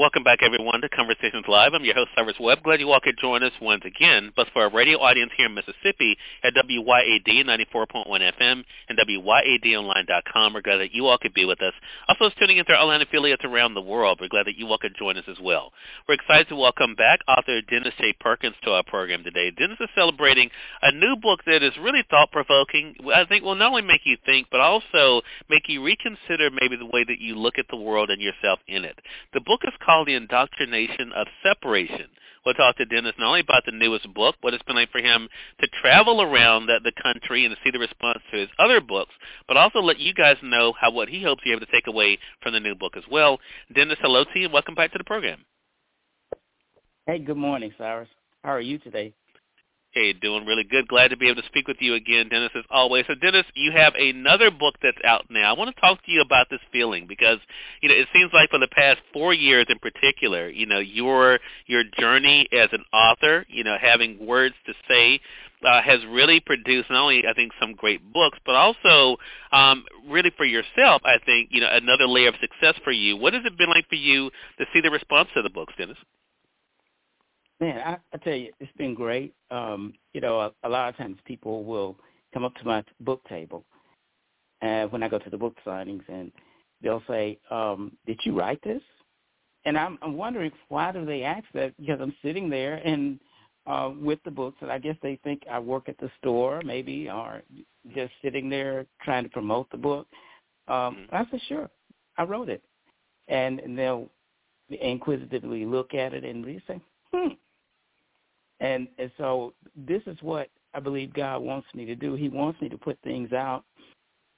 Welcome back, everyone, to Conversations Live. I'm your host, Cyrus Webb. Glad you all could join us once again. But for our radio audience here in Mississippi at WYAD 94.1 FM and WYADonline.com, we're glad that you all could be with us. Also, tuning into our online affiliates around the world, we're glad that you all could join us as well. We're excited to welcome back author Dennis J. Perkins to our program today. Dennis is celebrating a new book that is really thought-provoking. I think will not only make you think, but also make you reconsider maybe the way that you look at the world and yourself in it. The book is called called The Indoctrination of Separation. We'll talk to Dennis not only about the newest book, what it's been like for him to travel around the, the country and to see the response to his other books, but also let you guys know how what he hopes you're able to take away from the new book as well. Dennis, hello to you and welcome back to the program. Hey, good morning, Cyrus. How are you today? Hey, doing really good. Glad to be able to speak with you again, Dennis, as always. So, Dennis, you have another book that's out now. I want to talk to you about this feeling because, you know, it seems like for the past four years in particular, you know, your your journey as an author, you know, having words to say, uh, has really produced not only I think some great books, but also um, really for yourself, I think, you know, another layer of success for you. What has it been like for you to see the response to the books, Dennis? Man, I, I tell you, it's been great. Um, you know, a, a lot of times people will come up to my book table uh, when I go to the book signings, and they'll say, um, "Did you write this?" And I'm, I'm wondering why do they ask that? Because I'm sitting there and uh, with the books, and I guess they think I work at the store, maybe, or just sitting there trying to promote the book. Um, I said, "Sure, I wrote it," and, and they'll inquisitively look at it and they say, "Hmm." And and so this is what I believe God wants me to do. He wants me to put things out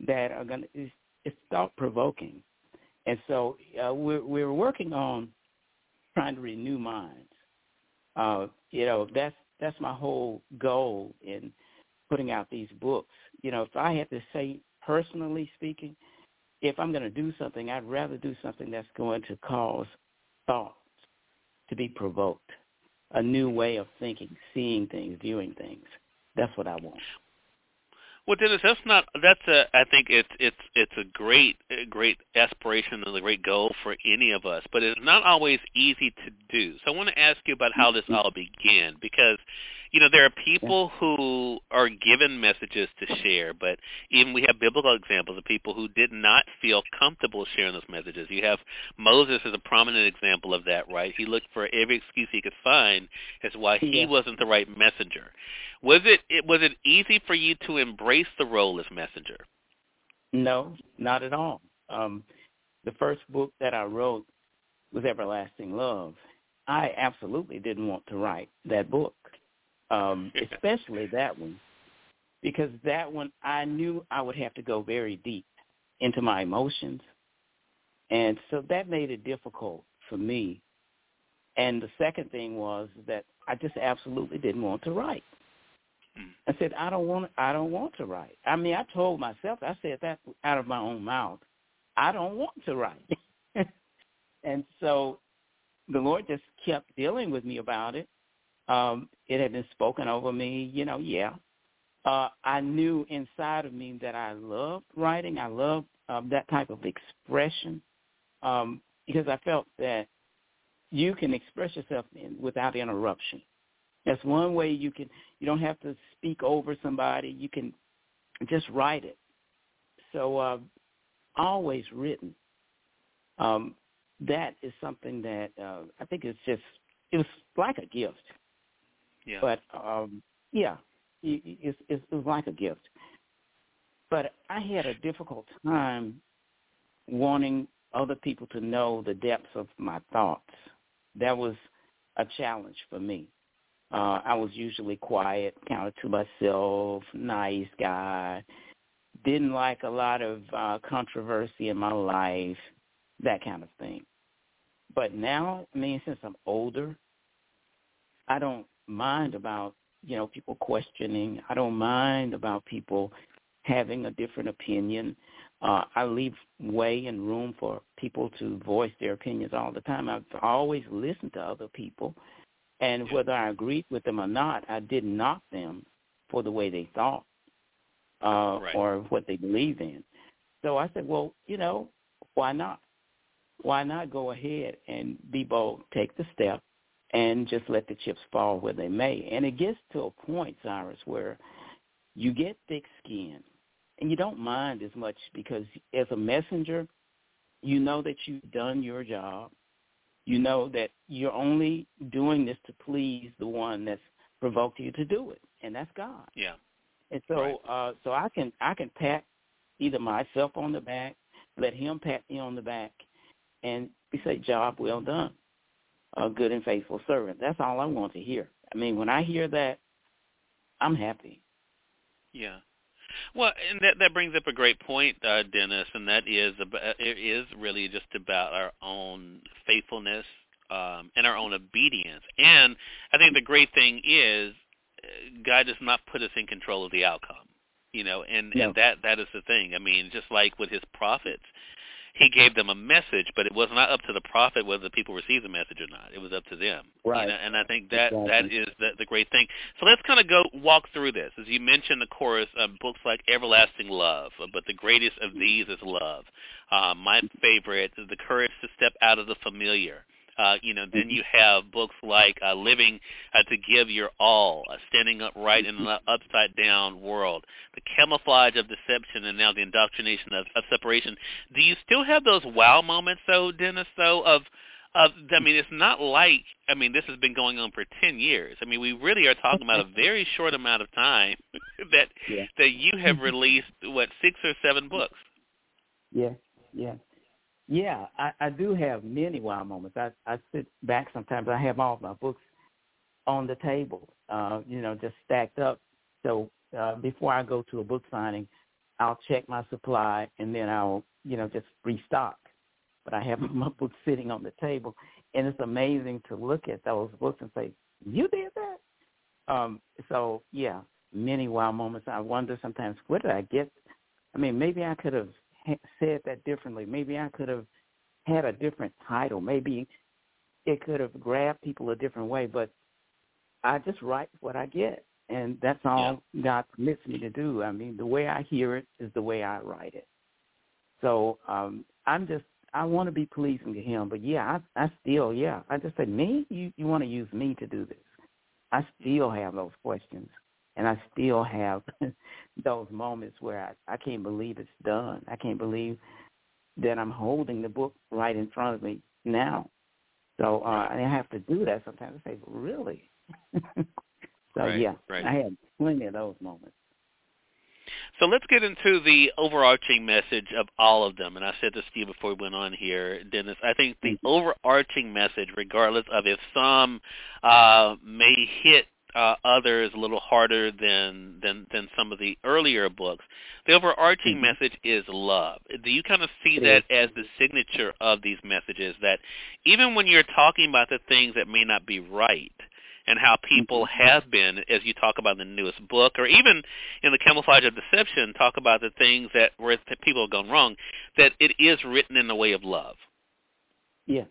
that are going to it's, it's thought provoking. And so uh, we're we're working on trying to renew minds. Uh, you know, that's that's my whole goal in putting out these books. You know, if I had to say personally speaking, if I'm going to do something, I'd rather do something that's going to cause thoughts to be provoked a new way of thinking, seeing things, viewing things. That's what I want. Well, Dennis, that's not. That's a. I think it's it's it's a great great aspiration and a great goal for any of us, but it's not always easy to do. So I want to ask you about how this mm-hmm. all began because you know, there are people who are given messages to share, but even we have biblical examples of people who did not feel comfortable sharing those messages. You have Moses as a prominent example of that, right? He looked for every excuse he could find as why he yeah. wasn't the right messenger. Was it, it was it easy for you to embrace the role as messenger? No, not at all. Um, the first book that I wrote was Everlasting Love. I absolutely didn't want to write that book um, especially that one, because that one I knew I would have to go very deep into my emotions, and so that made it difficult for me. And the second thing was that I just absolutely didn't want to write. Hmm. I said I don't want I don't want to write. I mean, I told myself I said that out of my own mouth. I don't want to write. and so the Lord just kept dealing with me about it um, it had been spoken over me, you know, yeah. Uh, I knew inside of me that I loved writing. I loved um, that type of expression um, because I felt that you can express yourself in, without interruption. That's one way you can. You don't have to speak over somebody. You can just write it. So uh, always written. Um, that is something that uh, I think it's just it was like a gift. Yeah. But um, yeah, it's, it's, like a gift. But I had a difficult time wanting other people to know the depths of my thoughts. That was a challenge for me. Uh, I was usually quiet, kind of to myself, nice guy. Didn't like a lot of uh, controversy in my life, that kind of thing. But now, I mean, since I'm older, I don't mind about you know people questioning. I don't mind about people having a different opinion. Uh, I leave way and room for people to voice their opinions all the time. I've always listened to other people, and whether I agreed with them or not, I didn't knock them for the way they thought uh, right. or what they believe in. So I said, well, you know, why not? Why not go ahead and be bold, take the step, and just let the chips fall where they may? And it gets to a point, Cyrus, where you get thick skin and you don't mind as much because as a messenger, you know that you've done your job. You know that you're only doing this to please the one that's provoked you to do it, and that's God. Yeah. And so, right. uh, so I can I can pat either myself on the back, let him pat me on the back, and we say, "Job well done, a good and faithful servant." That's all I want to hear. I mean, when I hear that, I'm happy. Yeah. Well, and that that brings up a great point, uh, Dennis, and that is about, it is really just about our own faithfulness um, and our own obedience. And I think the great thing is uh, God does not put us in control of the outcome. You know, and No. and that that is the thing. I mean, just like with his prophets, he gave them a message, but it was not up to the prophet whether the people received the message or not. It was up to them. Right. You know, and I think that Exactly. that is the, the great thing. So let's kind of go walk through this. As you mentioned, of course, uh, books like Everlasting Love, but the greatest of these is love. Uh, my favorite is The Courage to Step Out of the Familiar. Uh, you know, then you have books like uh, Living uh, to Give Your All, uh, Standing Upright in an Upside Down World, The Camouflage of Deception, and now The Indoctrination of, of Separation. Do you still have those wow moments, though, Dennis, though, of of, I mean, it's not like I mean, this has been going on for ten years. I mean, we really are talking about a very short amount of time that Yeah. that you have released what six or seven books. Yeah, yeah, yeah. I, I do have many wow moments. I I sit back sometimes. I have all my books on the table, uh, you know, just stacked up. So uh, before I go to a book signing, I'll check my supply and then I'll, you know, just restock. But I have my books sitting on the table, and it's amazing to look at those books and say, "You did that." Um, so yeah, many wow moments. I wonder sometimes, where did I get? I mean, maybe I could have ha- said that differently. Maybe I could have had a different title. Maybe it could have grabbed people a different way. But I just write what I get, and that's all God permits me to do. I mean, the way I hear it is the way I write it. So um, I'm just I want to be pleasing to Him. But yeah, I, I still yeah. I just said me. You you want to use me to do this? I still have those questions, and I still have those moments where I, I can't believe it's done. I can't believe that I'm holding the book right in front of me now. So uh, I have to do that sometimes. I say, really? so Right, yeah, right. I had plenty of those moments. So let's get into the overarching message of all of them. And I said this to you before we went on here, Dennis. I think the overarching message, regardless of if some uh, may hit uh, others a little harder than, than than some of the earlier books, the overarching Mhm. message is love. Do you kind of see that as the signature of these messages? That even when you're talking about the things that may not be right, and how people have been, as you talk about in the newest book, or even in the camouflage of deception, talk about the things that where people have gone wrong, that it is written in the way of love. Yeah.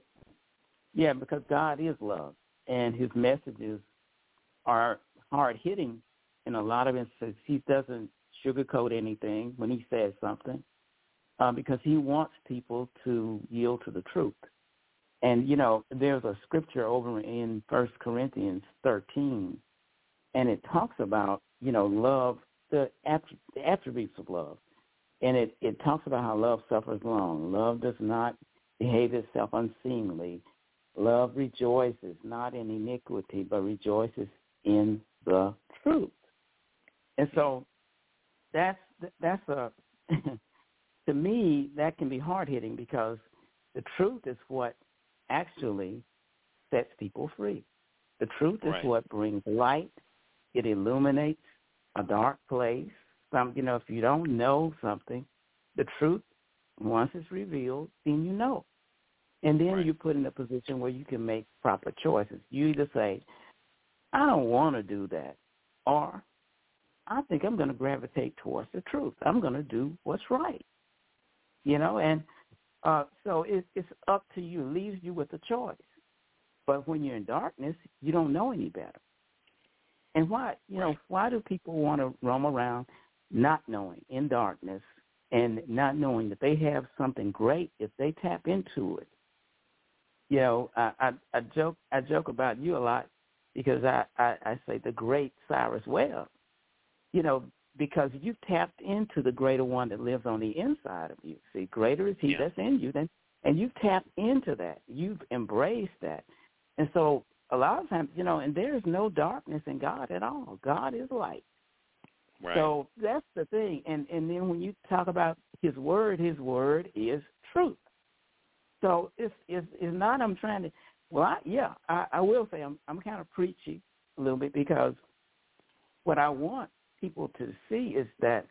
Yeah, because God is love, and his messages are hard-hitting in a lot of instances. He doesn't sugarcoat anything when he says something uh, because he wants people to yield to the truth. And, you know, there's a scripture over in First Corinthians 13, and it talks about, you know, love, the, the attributes of love. And it, it talks about how love suffers long. Love does not behave itself unseemly. Love rejoices not in iniquity, but rejoices in the truth. And so that's that's a to me that can be hard hitting because the truth is what actually sets people free. The truth is Right. what brings light. It illuminates a dark place. Some you know, if you don't know something, the truth once it's revealed, then you know. And then Right. you're put in a position where you can make proper choices. You either say, I don't want to do that, or I think I'm going to gravitate towards the truth. I'm going to do what's right. You know, and uh, so it, it's up to you. It leaves you with a choice. But when you're in darkness, you don't know any better. And why, you know, why do people want to roam around not knowing in darkness and not knowing that they have something great if they tap into it? You know, I, I, I joke I joke about you a lot because I, I, I say the great Cyrus Webb. You know, because you've tapped into the greater one that lives on the inside of you. See, greater is he yeah. that's in you than and you've tapped into that. You've embraced that. And so a lot of times, you know, and there is no darkness in God at all. God is light. Right. So that's the thing. And and then when you talk about his word, his word is truth. So it's it's, it's not I'm trying to well I yeah, I, I will say I'm I'm kind of preachy a little bit because what I want people to see is that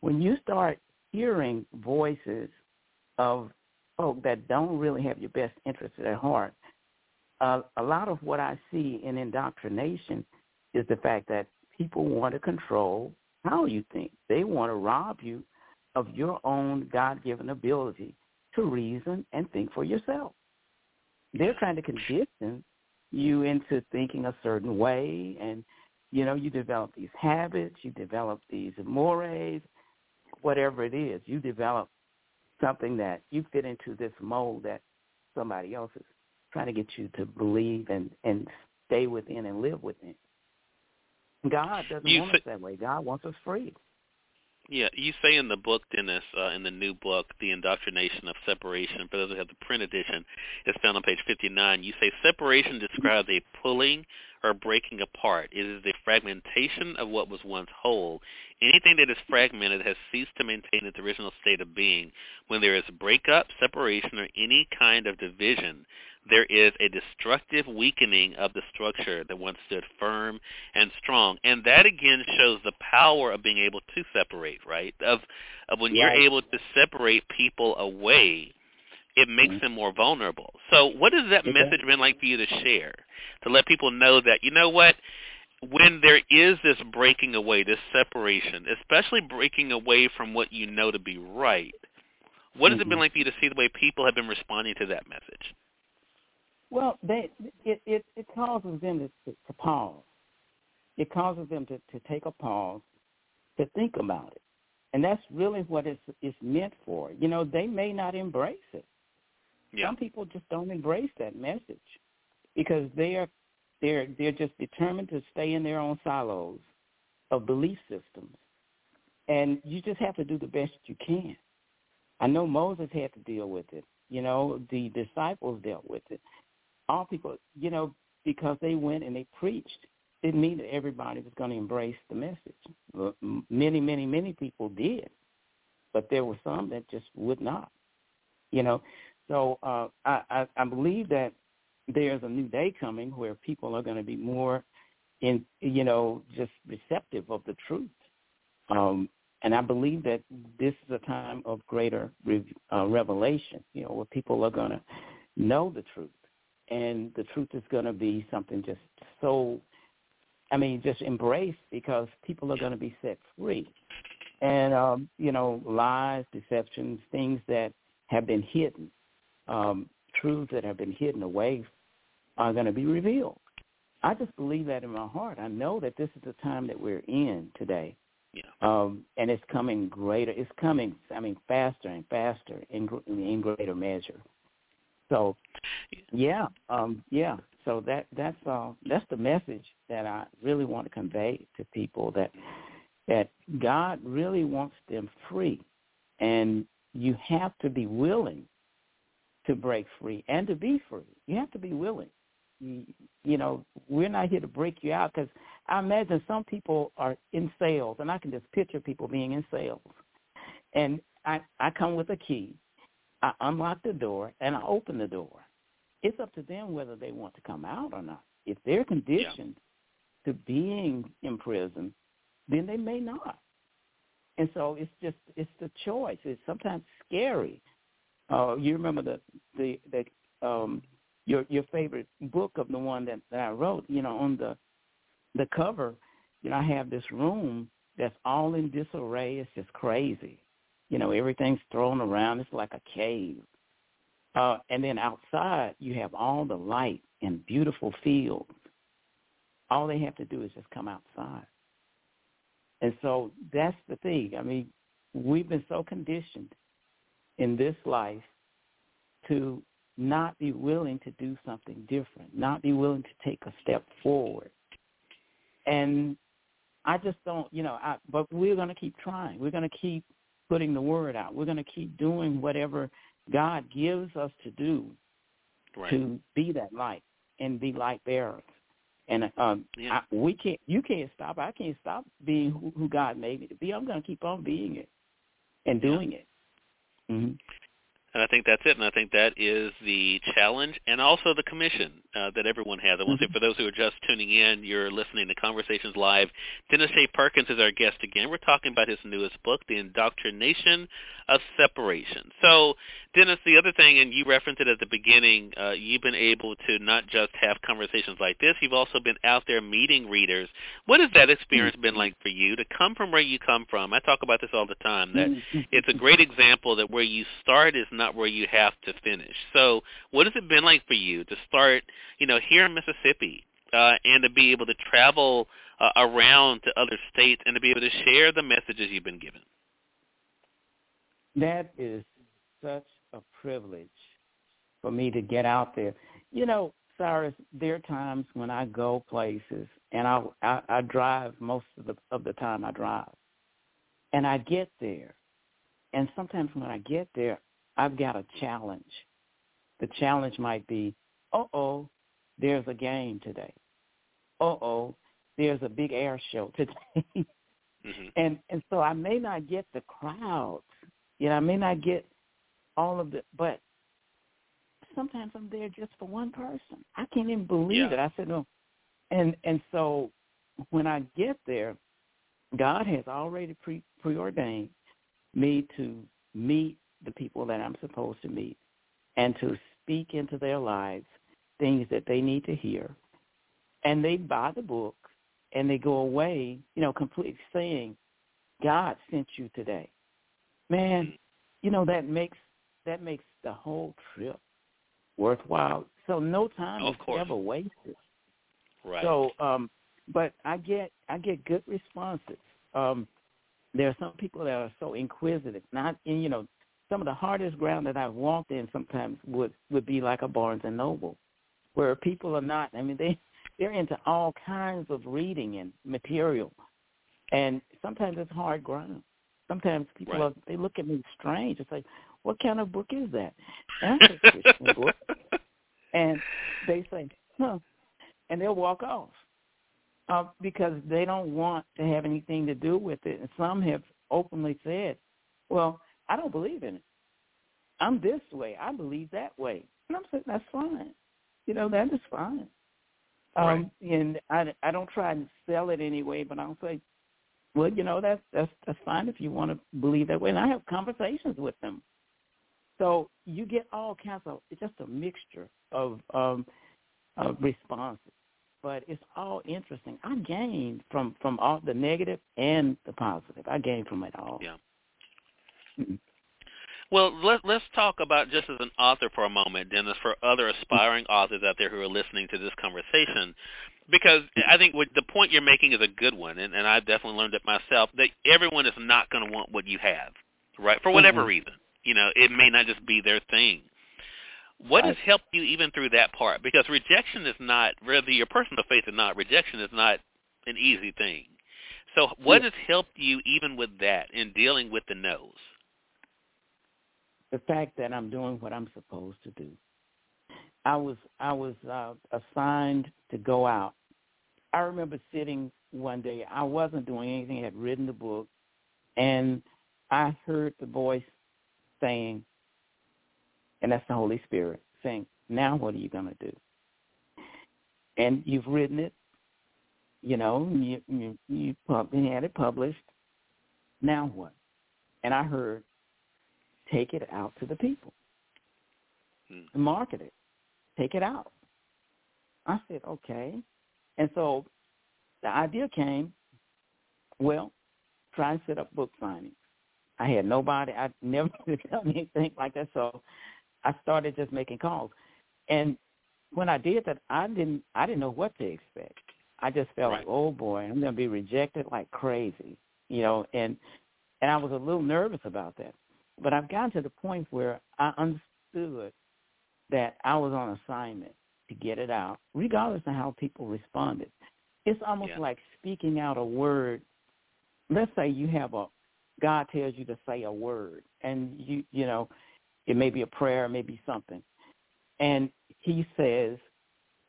when you start hearing voices of folk that don't really have your best interest at heart, uh, a lot of what I see in indoctrination is the fact that people want to control how you think. They want to rob you of your own God-given ability to reason and think for yourself. They're trying to condition you into thinking a certain way and you know, you develop these habits, you develop these mores, whatever it is. You develop something that you fit into this mold that somebody else is trying to get you to believe and, and stay within and live within. God doesn't you want say, us that way. God wants us free. Yeah, you say in the book, Dennis, uh, in the new book, The Indoctrination of Separation, for those who have the print edition, it's found on page 59. You say separation describes a pulling or breaking apart. It is the fragmentation of what was once whole. Anything that is fragmented has ceased to maintain its original state of being. When there is breakup, separation, or any kind of division, there is a destructive weakening of the structure that once stood firm and strong. And that again shows the power of being able to separate, right? Of of when Right. you're able to separate people away, it makes Mhm. them more vulnerable. So what has that Okay. message been like for you to share? To let people know that, you know what, when there is this breaking away, this separation, especially breaking away from what you know to be right, what has it been Mhm. like for you to see the way people have been responding to that message? Well, they it it, it causes them to, to, to pause. It causes them to, to take a pause, to think about it, and that's really what it's it's meant for. You know, they may not embrace it. Yeah. Some people just don't embrace that message because they are they're they're just determined to stay in their own silos of belief systems, and you just have to do the best you can. I know Moses had to deal with it. You know, the disciples dealt with it all people, you know, because they went and they preached, didn't mean that everybody was going to embrace the message. Many, many, many people did, but there were some that just would not. You know, so uh, I, I, I believe that there's a new day coming where people are going to be more in, you know, just receptive of the truth. Um, and I believe that this is a time of greater re- uh, revelation, you know, where people are going to know the truth. And the truth is going to be something just so i mean just embraced because people are going to be set free. And um you know lies deceptions things that have been hidden um truths that have been hidden away are going to be revealed. I just believe that in my heart. I know that this is the time that we're in today. Yeah. um and it's coming greater it's coming i mean faster and faster in in greater measure. So yeah, um, yeah. So that that's uh, that's the message that I really want to convey to people that that God really wants them free, and you have to be willing to break free and to be free. You have to be willing. You, you know, we're not here to break you out because I imagine some people are in sales, and I can just picture people being in sales, and I I come with a key, I unlock the door, and I open the door it's up to them whether they want to come out or not. If they're conditioned to being in prison, then they may not. And so it's just it's the choice. It's sometimes scary. Uh, you remember the the the um your your favorite book of the one that, that I wrote. You know, on the the cover, you know, I have this room that's all in disarray. It's just crazy. You know, everything's thrown around. It's like a cave. Uh, and then outside, you have all the light and beautiful fields. All they have to do is just come outside. And so that's the thing. I mean, we've been so conditioned in this life to not be willing to do something different, not be willing to take a step forward. And I just don't, you know, I, but we're going to keep trying. We're going to keep putting the word out. We're going to keep doing whatever God gives us to do right. to be that light and be light bearers. And um, yeah. I, we can't. You can't stop. I can't stop being who, who God made me to be. I'm going to keep on being it and doing yeah. it. Mm-hmm. And I think that's it. And I think that is the challenge and also the commission uh, that everyone has. I want to say mm-hmm. for those who are just tuning in, you're listening to Conversations Live. Dennis J. Perkins is our guest again. We're talking about his newest book, The Indoctrination of Separation. So, Dennis, the other thing, and you referenced it at the beginning, uh, you've been able to not just have conversations like this, you've also been out there meeting readers. What has that experience been like for you to come from where you come from? I talk about this all the time, that mm-hmm. it's a great example that where you start is not not where you have to finish. So what has it been like for you to start, you know, here in Mississippi uh, and to be able to travel uh, around to other states and to be able to share the messages you've been given? That is such a privilege for me to get out there. You know, Cyrus, there are times when I go places and I, I I drive most of the of the time I drive, and I get there, and sometimes when I get there, I've got a challenge. The challenge might be, uh-oh, there's a game today. Uh-oh, there's a big air show today. mm-hmm. And and so I may not get the crowds. You know, I may not get all of the but sometimes I'm there just for one person. I can't even believe yeah. it. I said no. And and so when I get there, God has already pre preordained me to meet the people that I'm supposed to meet and to speak into their lives things that they need to hear. And they buy the book and they go away, you know, completely saying, God sent you today. Man, you know, that makes that makes the whole trip worthwhile. So no time is ever wasted. Right. So um but I get I get good responses. Um there are some people that are so inquisitive, not in you know, some of the hardest ground that I've walked in sometimes would would be like a Barnes and Noble, where people are not. I mean, they they're into all kinds of reading and material, and sometimes it's hard ground. Sometimes people right. are they look at me strange. It's like, what kind of book is that? That's a Christian book, and they say, huh, and they'll walk off. Uh, because they don't want to have anything to do with it. And some have openly said, well, I don't believe in it. I'm this way. I believe that way. And I'm saying that's fine. You know, that is fine. Right. Um, and I, I don't try and sell it anyway, but I'll say, well, you know, that's that's that's fine if you want to believe that way. And I have conversations with them. So you get all kinds of it's just a mixture of um of responses. But it's all interesting. I gained from from all the negative and the positive. I gained from it all. Yeah. Mm-hmm. Well, let, let's talk about just as an author for a moment, Dennis, for other aspiring mm-hmm. authors out there who are listening to this conversation, because mm-hmm. I think what the point you're making is a good one, and, and I've definitely learned it myself, that everyone is not going to want what you have, right, for whatever mm-hmm. reason. You know, it may not just be their thing. What has helped you even through that part? Because rejection is not, whether your personal faith or not, rejection is not an easy thing. So what has helped you even with that in dealing with the no's? The fact that I'm doing what I'm supposed to do. I was I was uh, assigned to go out. I remember sitting one day. I wasn't doing anything. I had written the book, and I heard the voice saying, and that's the Holy Spirit saying, "Now what are you going to do?" And you've written it. You know, you you, you had it published. Now what? And I heard take it out to the people. Hmm. Market it. Take it out. I said, okay. And so the idea came, well, try and set up book signings. I had nobody. I never done anything like that. So I started just making calls. And when I did that, I didn't I didn't know what to expect. I just felt right. like, oh boy, I'm going to be rejected like crazy, you know. And and I was a little nervous about that. But I've gotten to the point where I understood that I was on assignment to get it out, regardless of how people responded. It's almost yeah. like speaking out a word. Let's say you have a God tells you to say a word, and you you know, it may be a prayer, it may be something, and He says,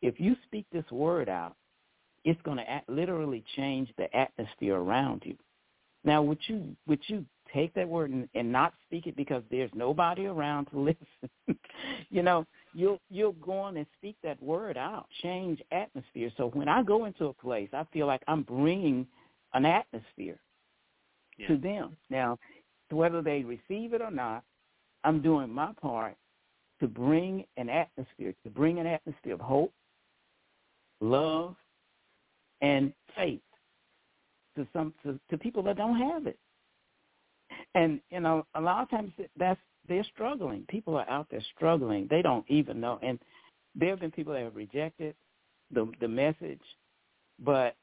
if you speak this word out, it's going to literally change the atmosphere around you. Now, would you would you take that word and, and not speak it because there's nobody around to listen? you know, you'll you'll go on and speak that word out, change atmosphere. So when I go into a place, I feel like I'm bringing an atmosphere yeah. to them. Now, whether they receive it or not, I'm doing my part to bring an atmosphere, to bring an atmosphere of hope, love, and faith to some to, to people that don't have it. And you know, a lot of times that's they're struggling. People are out there struggling. They don't even know. And there have been people that have rejected the the message, but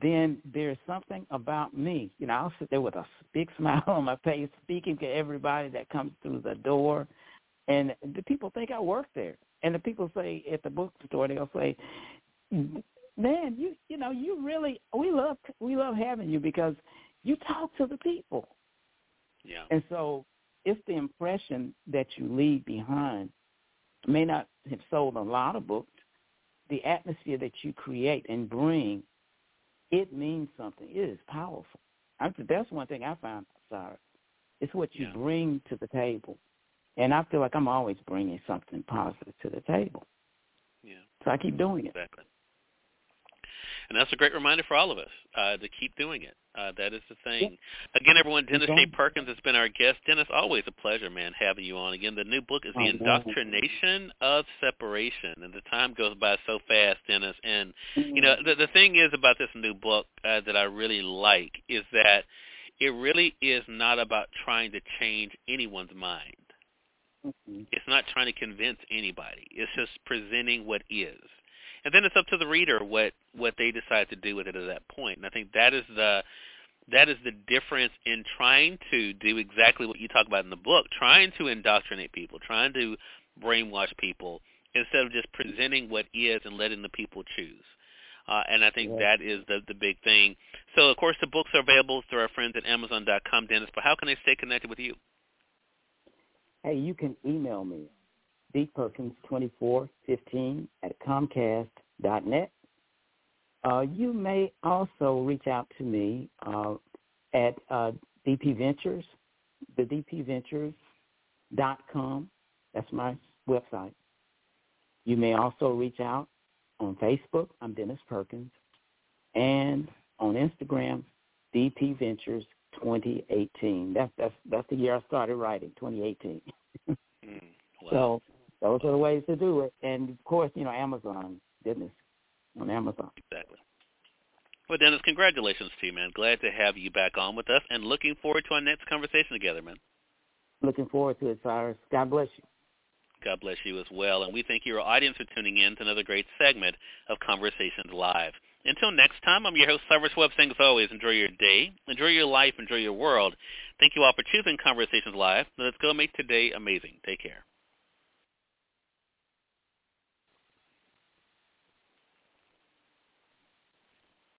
then there's something about me. You know, I'll sit there with a big smile on my face, speaking to everybody that comes through the door, and the people think I work there. And the people say at the bookstore, they'll say, "Man, you you know, you really we love we love having you because you talk to the people." Yeah. And so it's the impression that you leave behind. May not have sold a lot of books. The atmosphere that you create and bring, it means something. It is powerful. I, that's one thing I found, Sorry, It's what you yeah. bring to the table. And I feel like I'm always bringing something positive to the table. Yeah. So I keep doing it. Exactly. And that's a great reminder for all of us uh, to keep doing it. Uh, that is the thing. Yeah. Again, everyone, Dennis. J. Perkins has been our guest. Dennis, always a pleasure, man, having you on. Again, the new book is The Oh, man. Indoctrination of Separation. And the time goes by so fast, Dennis. And, you know, the, the thing is about this new book uh, that I really like is that it really is not about trying to change anyone's mind. Mhm. It's not trying to convince anybody. It's just presenting what is. And then it's up to the reader what what they decide to do with it at that point. And I think that is the that is the difference in trying to do exactly what you talk about in the book, trying to indoctrinate people, trying to brainwash people instead of just presenting what is and letting the people choose. Uh, and I think Yeah. that is the the big thing. So of course the books are available through our friends at Amazon.com, Dennis. But how can they stay connected with you? Hey, you can email me, dperkins2415 at comcast dot net. Uh, you may also reach out to me uh, at uh, DP Ventures, the dpventures.com. That's my website. You may also reach out on Facebook. I'm Dennis Perkins. And on Instagram, DP Ventures 2018. That's, that's, that's the year I started writing, 2018. Mm, wow. So those are the ways to do it. And of course, you know, Amazon, goodness, on Amazon. Exactly. Well, Dennis, congratulations to you, man. Glad to have you back on with us and looking forward to our next conversation together, man. Looking forward to it, Cyrus. God bless you. God bless you as well. And we thank your audience for tuning in to another great segment of Conversations Live. Until next time, I'm your host, Cyrus Webb, saying as always, enjoy your day, enjoy your life, enjoy your world. Thank you all for choosing Conversations Live. Let's go make today amazing. Take care.